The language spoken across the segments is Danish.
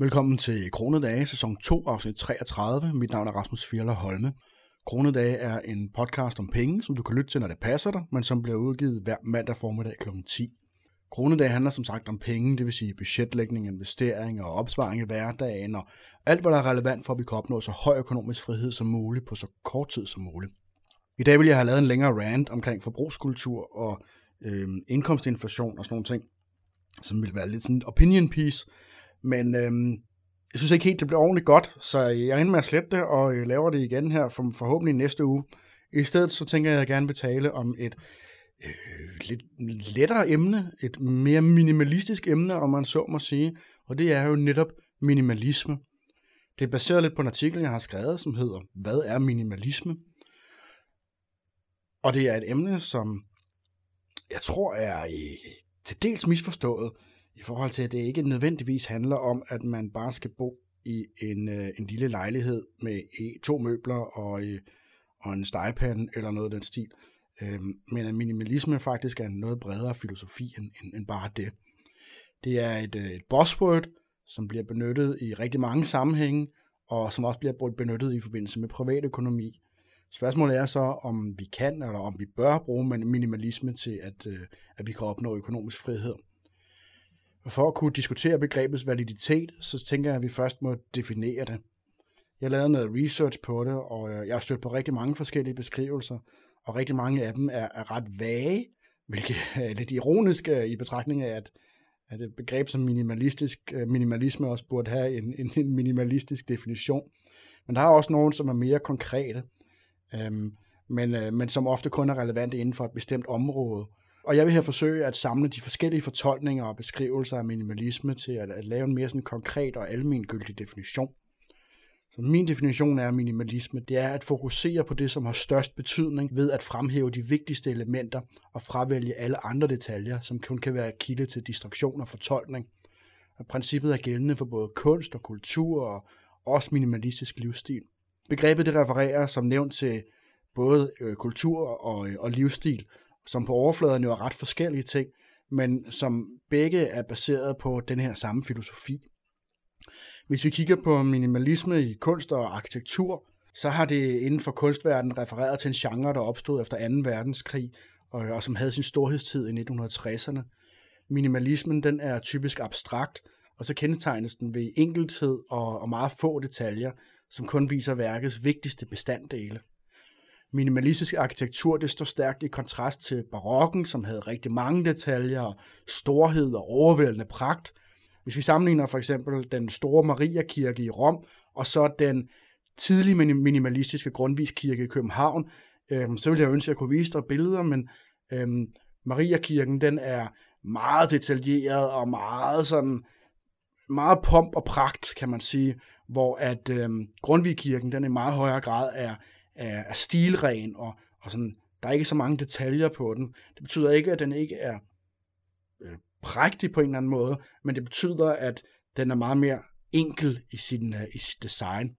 Velkommen til Kronedage, sæson 2, afsnit 33. Mit navn er Rasmus Fjerler Holme. Kronedage er en podcast om penge, som du kan lytte til, når det passer dig, men som bliver udgivet hver mandag formiddag kl. 10. Kronedage handler som sagt om penge, det vil sige budgetlægning, investering og opsparing i hverdagen, og alt, hvad der er relevant for, at vi kan opnå så høj økonomisk frihed som muligt på så kort tid som muligt. I dag vil jeg have lavet en længere rant omkring forbrugskultur og øh, indkomstinflation og sådan nogle ting, som vil være lidt sådan en opinion piece, men øhm, jeg synes ikke helt, det blev ordentligt godt, så jeg ender med at slette det, og øh, laver det igen her for, forhåbentlig næste uge. I stedet så tænker jeg, at jeg gerne vil tale om et øh, lidt lettere emne, et mere minimalistisk emne, om man så må sige, og det er jo netop minimalisme. Det er baseret lidt på en artikel, jeg har skrevet, som hedder, Hvad er minimalisme? Og det er et emne, som jeg tror er øh, til dels misforstået, i forhold til, at det ikke nødvendigvis handler om, at man bare skal bo i en, øh, en lille lejlighed med to møbler og, øh, og en stegepande eller noget af den stil. Øh, men at minimalisme faktisk er en noget bredere filosofi end, end, end bare det. Det er et, øh, et buzzword, som bliver benyttet i rigtig mange sammenhænge, og som også bliver benyttet i forbindelse med privatøkonomi. Spørgsmålet er så, om vi kan eller om vi bør bruge minimalisme til, at, øh, at vi kan opnå økonomisk frihed. Og for at kunne diskutere begrebets validitet, så tænker jeg, at vi først må definere det. Jeg lavede noget research på det, og øh, jeg har stødt på rigtig mange forskellige beskrivelser, og rigtig mange af dem er, er ret vage, hvilket er lidt ironisk øh, i betragtning af, at, at et begreb som minimalistisk, øh, minimalisme også burde have en, en, en minimalistisk definition. Men der er også nogen, som er mere konkrete, øhm, men, øh, men som ofte kun er relevante inden for et bestemt område. Og jeg vil her forsøge at samle de forskellige fortolkninger og beskrivelser af minimalisme til at, at lave en mere sådan konkret og almengyldig definition. Så min definition af minimalisme, det er at fokusere på det, som har størst betydning ved at fremhæve de vigtigste elementer og fravælge alle andre detaljer, som kun kan være kilde til distraktion og fortolkning. Og princippet er gældende for både kunst og kultur og også minimalistisk livsstil. Begrebet det refererer som nævnt til både øh, kultur og, øh, og livsstil, som på overfladen jo er ret forskellige ting, men som begge er baseret på den her samme filosofi. Hvis vi kigger på minimalisme i kunst og arkitektur, så har det inden for kunstverdenen refereret til en genre, der opstod efter 2. verdenskrig, og, og som havde sin storhedstid i 1960'erne. Minimalismen den er typisk abstrakt, og så kendetegnes den ved enkelthed og, og meget få detaljer, som kun viser værkets vigtigste bestanddele minimalistisk arkitektur, det står stærkt i kontrast til barokken, som havde rigtig mange detaljer, storhed og overvældende pragt. Hvis vi sammenligner for eksempel den store Mariakirke i Rom, og så den tidlige minimalistiske Grundviskirke i København, øhm, så ville jeg ønske, at jeg kunne vise dig billeder, men øhm, Mariakirken, den er meget detaljeret og meget sådan, meget pomp og pragt, kan man sige, hvor at øhm, Grundvigkirken, den i meget højere grad er er, er stilren, og, og sådan, der er ikke så mange detaljer på den. Det betyder ikke, at den ikke er øh, prægtig på en eller anden måde, men det betyder, at den er meget mere enkel i, sin, øh, i sit design.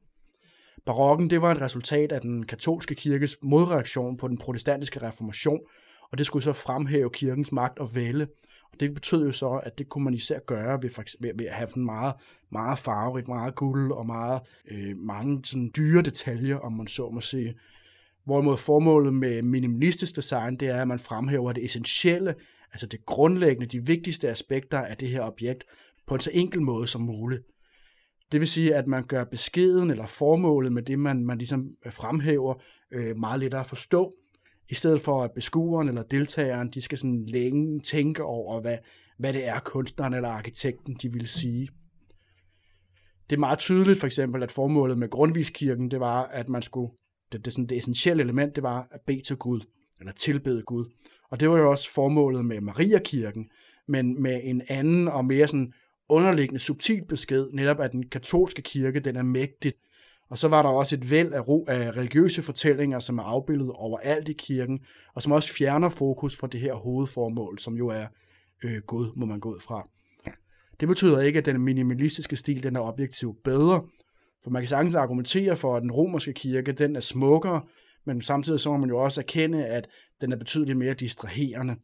Barokken det var et resultat af den katolske kirkes modreaktion på den protestantiske reformation, og det skulle så fremhæve kirkens magt og vælge. Og det betød jo så, at det kunne man især gøre ved, for eksempel, ved at have sådan meget, meget farverigt, meget guld og meget, øh, mange sådan dyre detaljer, om man så må sige. Hvorimod formålet med minimalistisk design, det er, at man fremhæver det essentielle, altså det grundlæggende, de vigtigste aspekter af det her objekt, på en så enkel måde som muligt. Det vil sige, at man gør beskeden eller formålet med det, man, man ligesom fremhæver, øh, meget lettere at forstå, i stedet for at beskueren eller deltageren, de skal sådan længe tænke over, hvad, hvad det er kunstneren eller arkitekten, de vil sige. Det er meget tydeligt for eksempel, at formålet med Grundviskirken, det var, at man skulle, det, det, sådan, det essentielle element, det var at bede til Gud, eller tilbede Gud. Og det var jo også formålet med Mariakirken, men med en anden og mere sådan underliggende subtil besked, netop at den katolske kirke, den er mægtig, og så var der også et væld af, ro af religiøse fortællinger, som er afbildet overalt i kirken, og som også fjerner fokus fra det her hovedformål, som jo er øh, Gud, må man gå ud fra. Det betyder ikke, at den minimalistiske stil den er objektivt bedre, for man kan sagtens argumentere for, at den romerske kirke den er smukkere, men samtidig så må man jo også erkende, at den er betydeligt mere distraherende.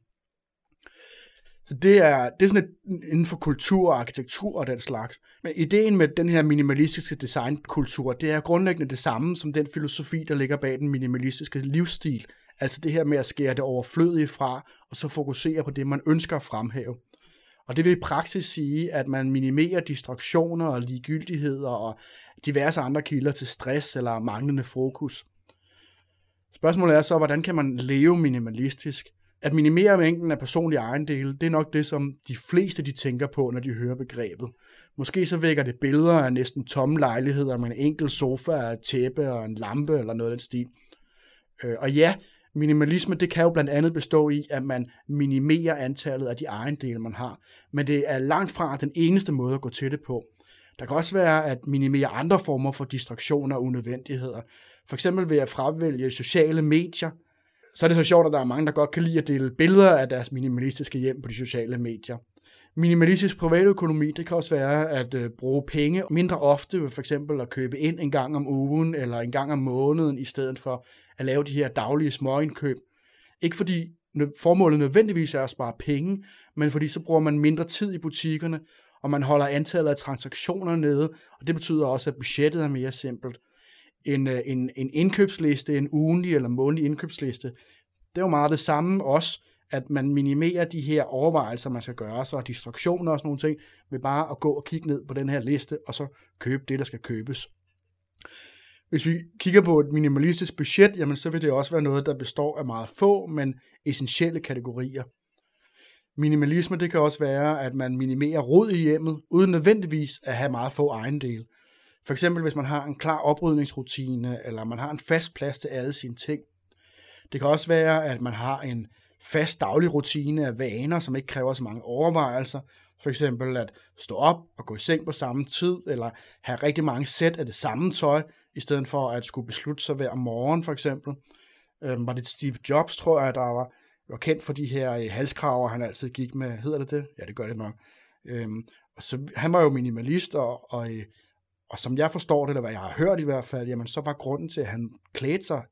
Så det er, det er sådan et, inden for kultur og arkitektur og den slags. Men ideen med den her minimalistiske designkultur, det er grundlæggende det samme som den filosofi, der ligger bag den minimalistiske livsstil. Altså det her med at skære det overflødige fra, og så fokusere på det, man ønsker at fremhæve. Og det vil i praksis sige, at man minimerer distraktioner og ligegyldigheder og diverse andre kilder til stress eller manglende fokus. Spørgsmålet er så, hvordan kan man leve minimalistisk? At minimere mængden af personlige ejendele, det er nok det, som de fleste de tænker på, når de hører begrebet. Måske så vækker det billeder af næsten tomme lejligheder med en enkelt sofa, et tæppe og en lampe eller noget af den stil. Øh, og ja, minimalisme det kan jo blandt andet bestå i, at man minimerer antallet af de ejendele, man har. Men det er langt fra den eneste måde at gå til det på. Der kan også være at minimere andre former for distraktioner og unødvendigheder. For eksempel ved at fravælge sociale medier. Så er det så sjovt, at der er mange, der godt kan lide at dele billeder af deres minimalistiske hjem på de sociale medier. Minimalistisk privatøkonomi, det kan også være at øh, bruge penge mindre ofte, for eksempel at købe ind en gang om ugen eller en gang om måneden, i stedet for at lave de her daglige småindkøb. Ikke fordi formålet nødvendigvis er at spare penge, men fordi så bruger man mindre tid i butikkerne, og man holder antallet af transaktioner nede, og det betyder også, at budgettet er mere simpelt. En, øh, en, en indkøbsliste, en ugenlig eller månedlig indkøbsliste, det er jo meget det samme også, at man minimerer de her overvejelser, man skal gøre sig, og distraktioner og sådan nogle ting, ved bare at gå og kigge ned på den her liste, og så købe det, der skal købes. Hvis vi kigger på et minimalistisk budget, jamen så vil det også være noget, der består af meget få, men essentielle kategorier. Minimalisme, det kan også være, at man minimerer rod i hjemmet, uden nødvendigvis at have meget få ejendele. For eksempel hvis man har en klar oprydningsrutine, eller man har en fast plads til alle sine ting. Det kan også være, at man har en fast daglig rutine af vaner, som ikke kræver så mange overvejelser. For eksempel at stå op og gå i seng på samme tid, eller have rigtig mange sæt af det samme tøj, i stedet for at skulle beslutte sig hver morgen for eksempel. Øhm, var det Steve Jobs, tror jeg, der var, var kendt for de her øh, halskraver, han altid gik med. Hedder det det? Ja, det gør det nok. Øhm, og så, han var jo minimalist, og, og, øh, og som jeg forstår det, eller hvad jeg har hørt i hvert fald, jamen så var grunden til, at han klædte sig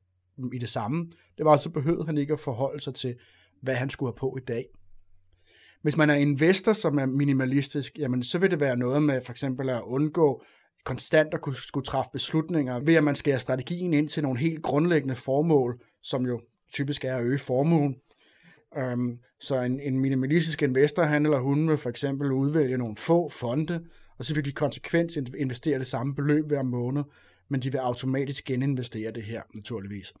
i det samme, det var, så behøvede han ikke at forholde sig til, hvad han skulle have på i dag. Hvis man er investor, som er minimalistisk, jamen så vil det være noget med for eksempel at undgå konstant at kunne skulle træffe beslutninger, ved at man skærer strategien ind til nogle helt grundlæggende formål, som jo typisk er at øge formuen. Um, så en, en minimalistisk investor, han eller hun vil for eksempel udvælge nogle få fonde, og så vil de konsekvent investere det samme beløb hver måned, men de vil automatisk geninvestere det her, naturligvis.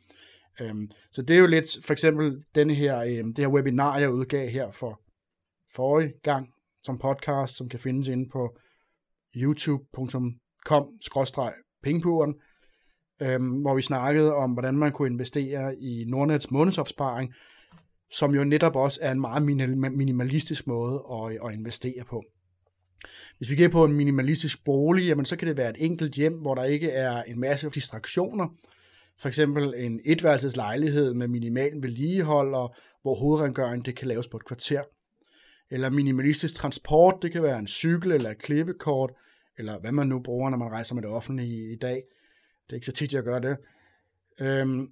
Øhm, så det er jo lidt, for eksempel denne her, øhm, det her webinar, jeg udgav her for forrige gang som podcast, som kan findes inde på youtube.com-pengepuren, øhm, hvor vi snakkede om, hvordan man kunne investere i Nordnets månedsopsparing, som jo netop også er en meget minimalistisk måde at, at investere på. Hvis vi kigger på en minimalistisk bolig, jamen så kan det være et enkelt hjem, hvor der ikke er en masse distraktioner. For eksempel en etværelses lejlighed med minimal vedligehold, og hvor hovedrengøringen det kan laves på et kvarter eller minimalistisk transport, det kan være en cykel eller et klippekort, eller hvad man nu bruger, når man rejser med det offentlige i dag. Det er ikke så tit, jeg gør det. Øhm,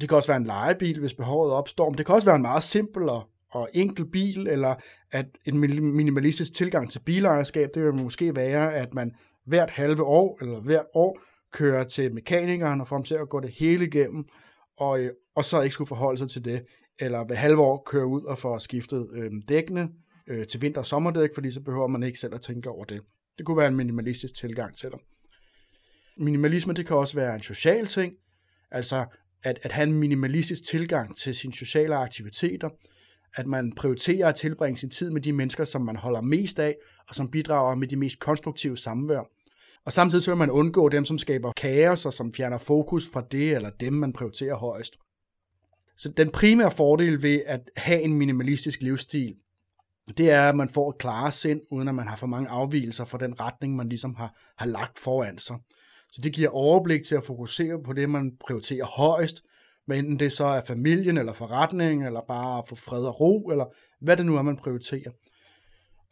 det kan også være en lejebil, hvis behovet opstår. Men det kan også være en meget simpel og, og enkel bil, eller at en minimalistisk tilgang til bilejerskab, det vil måske være, at man hvert halve år, eller hvert år, kører til mekanikeren og får ham til at gå det hele igennem, og, øh, og så ikke skulle forholde sig til det, eller hver halve år køre ud og få skiftet øh, dækkene, øh, til vinter- og sommerdæk, fordi så behøver man ikke selv at tænke over det. Det kunne være en minimalistisk tilgang til det. Minimalisme, det kan også være en social ting, altså at, at have en minimalistisk tilgang til sine sociale aktiviteter, at man prioriterer at tilbringe sin tid med de mennesker, som man holder mest af, og som bidrager med de mest konstruktive samvær. Og samtidig så vil man undgå dem, som skaber kaos, og som fjerner fokus fra det eller dem, man prioriterer højst. Så den primære fordel ved at have en minimalistisk livsstil, det er, at man får et klare sind, uden at man har for mange afvielser fra den retning, man ligesom har, har lagt foran sig. Så det giver overblik til at fokusere på det, man prioriterer højst, hvad enten det så er familien, eller forretning, eller bare at få fred og ro, eller hvad det nu er, man prioriterer.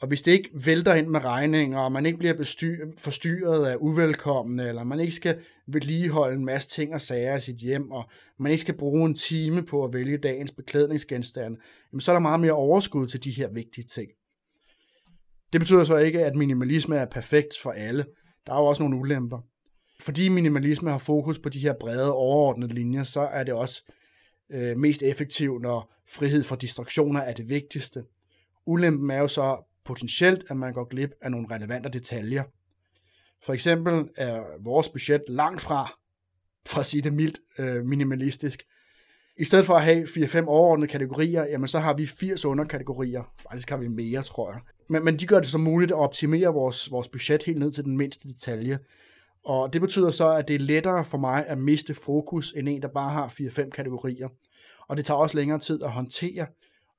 Og hvis det ikke vælter ind med regninger, og man ikke bliver bestyr, forstyrret af uvelkomne, eller man ikke skal vedligeholde en masse ting og sager i sit hjem, og man ikke skal bruge en time på at vælge dagens beklædningsgenstande, jamen så er der meget mere overskud til de her vigtige ting. Det betyder så ikke, at minimalisme er perfekt for alle. Der er jo også nogle ulemper. Fordi minimalisme har fokus på de her brede, overordnede linjer, så er det også øh, mest effektivt, når frihed fra distraktioner er det vigtigste. Ulempen er jo så potentielt, at man går glip af nogle relevante detaljer. For eksempel er vores budget langt fra, for at sige det mildt, øh, minimalistisk. I stedet for at have 4-5 overordnede kategorier, jamen så har vi 80 underkategorier. Faktisk har vi mere, tror jeg. Men, men de gør det så muligt at optimere vores, vores budget helt ned til den mindste detalje. Og det betyder så, at det er lettere for mig at miste fokus, end en, der bare har 4-5 kategorier. Og det tager også længere tid at håndtere.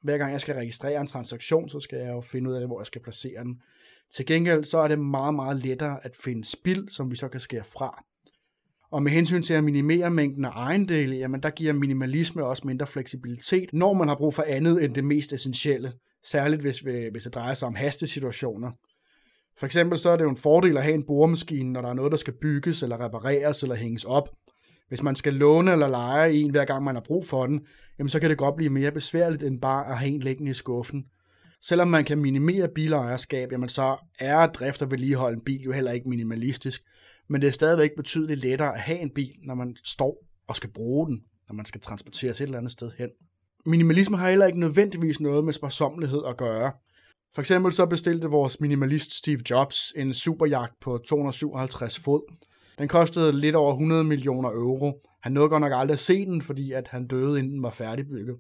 Hver gang jeg skal registrere en transaktion, så skal jeg jo finde ud af, hvor jeg skal placere den. Til gengæld så er det meget, meget lettere at finde spild, som vi så kan skære fra. Og med hensyn til at minimere mængden af ejendele, jamen der giver minimalisme også mindre fleksibilitet, når man har brug for andet end det mest essentielle. Særligt hvis, hvis det drejer sig om hastesituationer. For eksempel så er det jo en fordel at have en boremaskine, når der er noget, der skal bygges eller repareres eller hænges op. Hvis man skal låne eller lege en, hver gang man har brug for den, jamen så kan det godt blive mere besværligt end bare at have en liggende i skuffen. Selvom man kan minimere bilejerskab, jamen så er drift og vedligehold en bil jo heller ikke minimalistisk, men det er stadigvæk betydeligt lettere at have en bil, når man står og skal bruge den, når man skal transporteres et eller andet sted hen. Minimalisme har heller ikke nødvendigvis noget med sparsommelighed at gøre. For eksempel så bestilte vores minimalist Steve Jobs en superjagt på 257 fod. Den kostede lidt over 100 millioner euro. Han nåede godt nok aldrig at se den, fordi at han døde, inden den var færdigbygget.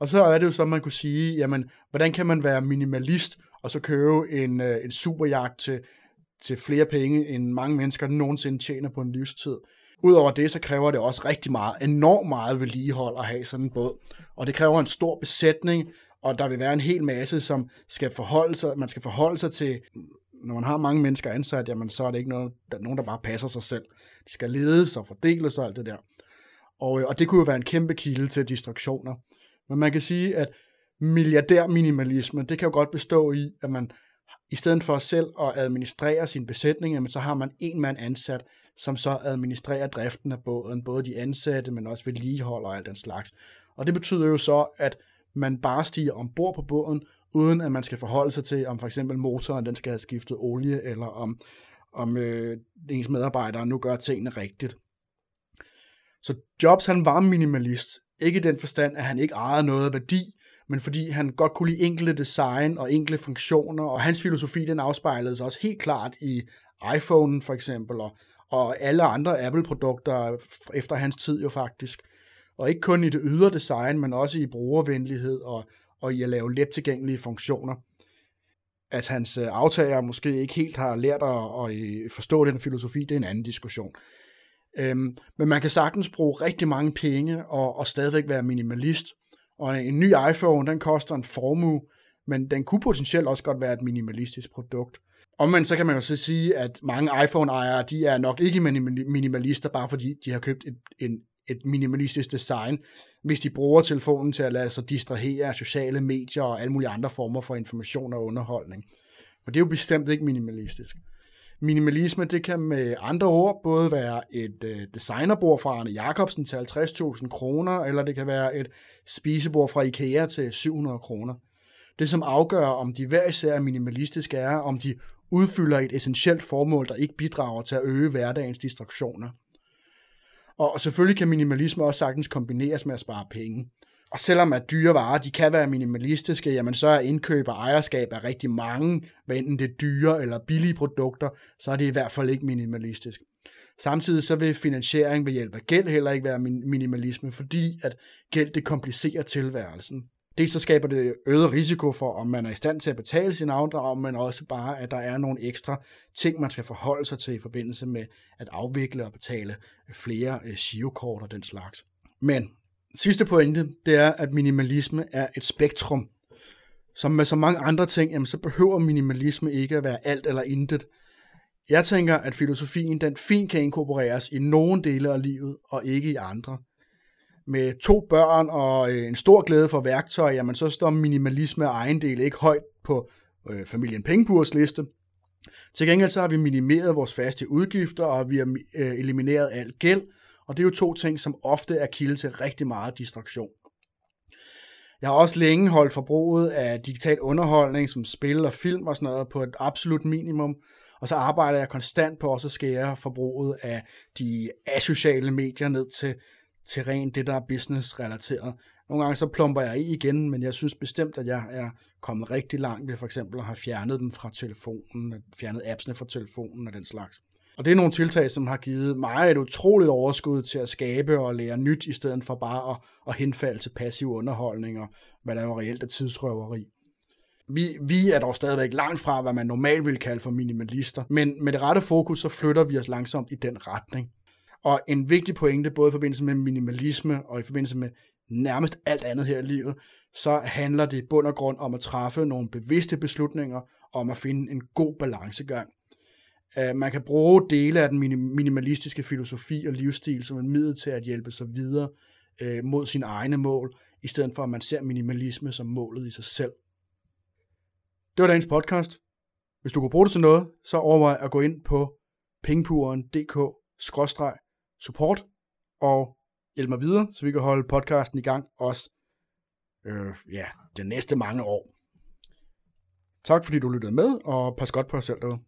Og så er det jo så, man kunne sige, jamen, hvordan kan man være minimalist, og så købe en, øh, en superjagt til, til flere penge, end mange mennesker nogensinde tjener på en livstid. Udover det, så kræver det også rigtig meget, enormt meget vedligehold at have sådan en båd. Og det kræver en stor besætning, og der vil være en hel masse, som skal forholde sig, man skal forholde sig til, når man har mange mennesker ansat, jamen så er det ikke noget, der nogen, der bare passer sig selv. De skal ledes og fordeles og alt det der. Og, øh, og det kunne jo være en kæmpe kilde til distraktioner. Men man kan sige, at milliardærminimalisme, det kan jo godt bestå i, at man i stedet for selv at administrere sin besætning, jamen, så har man en mand ansat, som så administrerer driften af båden, både de ansatte, men også vedligeholder og alt den slags. Og det betyder jo så, at man bare stiger ombord på båden, uden at man skal forholde sig til, om for eksempel motoren den skal have skiftet olie, eller om, om øh, ens medarbejdere nu gør tingene rigtigt. Så Jobs han var minimalist, ikke i den forstand, at han ikke ejede noget af værdi, men fordi han godt kunne lide enkelte design og enkelte funktioner, og hans filosofi den afspejlede sig også helt klart i iPhone for eksempel, og, og alle andre Apple-produkter efter hans tid jo faktisk. Og ikke kun i det ydre design, men også i brugervenlighed og, og i at lave let tilgængelige funktioner. At hans øh, aftager måske ikke helt har lært at, at øh, forstå den filosofi, det er en anden diskussion. Øhm, men man kan sagtens bruge rigtig mange penge og, og stadigvæk være minimalist. Og en ny iPhone, den koster en formue, men den kunne potentielt også godt være et minimalistisk produkt. Omvendt så kan man jo så sige, at mange iPhone-ejere, de er nok ikke minimalister, bare fordi de har købt et, en, et minimalistisk design, hvis de bruger telefonen til at lade sig distrahere af sociale medier og alle mulige andre former for information og underholdning. For det er jo bestemt ikke minimalistisk. Minimalisme, det kan med andre ord både være et øh, designerbord fra Arne Jacobsen til 50.000 kroner, eller det kan være et spisebord fra IKEA til 700 kroner. Det, som afgør, om de hver især er minimalistiske, er, om de udfylder et essentielt formål, der ikke bidrager til at øge hverdagens distraktioner. Og selvfølgelig kan minimalisme også sagtens kombineres med at spare penge. Og selvom at dyre varer, de kan være minimalistiske, jamen så er indkøb og ejerskab af rigtig mange, hvad enten det er dyre eller billige produkter, så er det i hvert fald ikke minimalistisk. Samtidig så vil finansiering ved hjælp af gæld heller ikke være minimalisme, fordi at gæld det komplicerer tilværelsen. Dels så skaber det øget risiko for, om man er i stand til at betale sin afdrag, men også bare, at der er nogle ekstra ting, man skal forholde sig til i forbindelse med at afvikle og betale flere øh, girokort og den slags. Men sidste pointe, det er, at minimalisme er et spektrum. Som med så mange andre ting, jamen, så behøver minimalisme ikke at være alt eller intet. Jeg tænker, at filosofien den fint kan inkorporeres i nogle dele af livet, og ikke i andre. Med to børn og øh, en stor glæde for værktøj, jamen så står minimalisme og ejendel ikke højt på øh, familien Pengeburs liste. Til gengæld så har vi minimeret vores faste udgifter, og vi har øh, elimineret al gæld, og det er jo to ting, som ofte er kilde til rigtig meget distraktion. Jeg har også længe holdt forbruget af digital underholdning, som spil og film og sådan noget, på et absolut minimum, og så arbejder jeg konstant på også at skære forbruget af de asociale medier ned til, til rent det, der er business-relateret. Nogle gange så plumper jeg i igen, men jeg synes bestemt, at jeg er kommet rigtig langt ved for eksempel at have fjernet dem fra telefonen, fjernet appsene fra telefonen og den slags. Og det er nogle tiltag, som har givet mig et utroligt overskud til at skabe og lære nyt, i stedet for bare at, at henfalde til passiv underholdning og hvad der jo reelt er tidsrøveri. Vi, vi er dog stadigvæk langt fra, hvad man normalt vil kalde for minimalister, men med det rette fokus, så flytter vi os langsomt i den retning. Og en vigtig pointe, både i forbindelse med minimalisme og i forbindelse med nærmest alt andet her i livet, så handler det i bund og grund om at træffe nogle bevidste beslutninger, om at finde en god balancegang. Øh, man kan bruge dele af den minimalistiske filosofi og livsstil som en middel til at hjælpe sig videre øh, mod sine egne mål, i stedet for at man ser minimalisme som målet i sig selv. Det var dagens podcast. Hvis du kunne bruge det til noget, så overvej at gå ind på pengepuren.dk support og hjælpe mig videre, så vi kan holde podcasten i gang også øh, ja, de næste mange år. Tak fordi du lyttede med, og pas godt på dig selv derude.